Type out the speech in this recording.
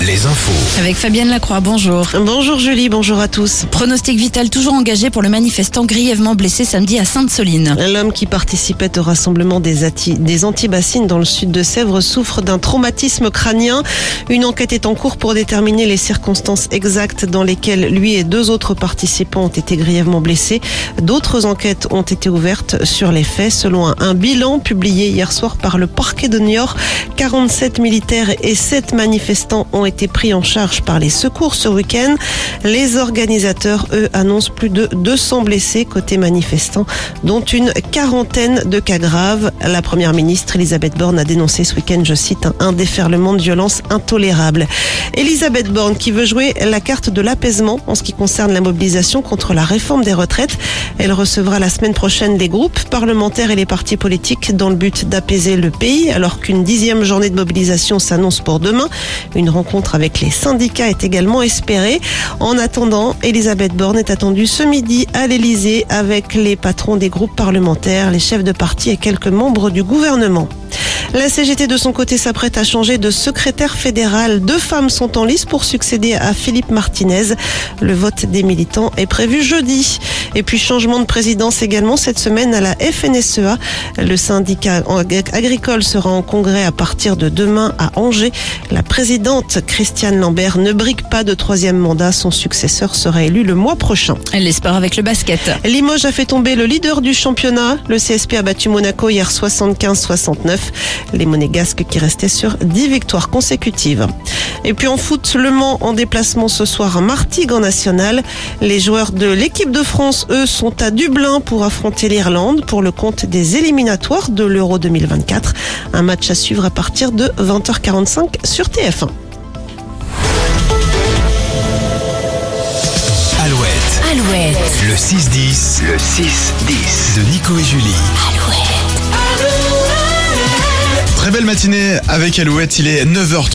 les infos. Avec Fabienne Lacroix, bonjour. Bonjour Julie, bonjour à tous. Pronostic vital toujours engagé pour le manifestant grièvement blessé samedi à Sainte-Soline. L'homme qui participait au rassemblement des, des antibassines dans le sud de Sèvres souffre d'un traumatisme crânien. Une enquête est en cours pour déterminer les circonstances exactes dans lesquelles lui et deux autres participants ont été grièvement blessés. D'autres enquêtes ont été ouvertes sur les faits. Selon un, un bilan publié hier soir par le parquet de Niort, 47 militaires et 7 manifestants ont été pris en charge par les secours ce week-end. Les organisateurs, eux, annoncent plus de 200 blessés côté manifestants, dont une quarantaine de cas graves. La première ministre Elisabeth Borne a dénoncé ce week-end, je cite, un déferlement de violence intolérable. Elisabeth Borne qui veut jouer la carte de l'apaisement en ce qui concerne la mobilisation contre la réforme des retraites. Elle recevra la semaine prochaine les groupes parlementaires et les partis politiques dans le but d'apaiser le pays alors qu'une dixième journée de mobilisation s'annonce pour demain. Une rencontre avec les syndicats est également espérée. En attendant, Elisabeth Borne est attendue ce midi à l'Elysée avec les patrons des groupes parlementaires, les chefs de parti et quelques membres du gouvernement. La CGT de son côté s'apprête à changer de secrétaire fédéral. Deux femmes sont en lice pour succéder à Philippe Martinez. Le vote des militants est prévu jeudi. Et puis changement de présidence également cette semaine à la FNSEA. Le syndicat agricole sera en congrès à partir de demain à Angers. La présidente Christiane Lambert ne brigue pas de troisième mandat. Son successeur sera élu le mois prochain. Elle l'espère avec le basket. Limoges a fait tomber le leader du championnat. Le CSP a battu Monaco hier 75-69. Les Monégasques qui restaient sur 10 victoires consécutives. Et puis en foot, Le Mans en déplacement ce soir à Martigues en national. Les joueurs de l'équipe de France, eux, sont à Dublin pour affronter l'Irlande pour le compte des éliminatoires de l'Euro 2024. Un match à suivre à partir de 20h45 sur TF1. Alouette, Alouette. le 6-10, le 6-10 de Nico et Julie. Très belle matinée avec Alouette, il est 9h.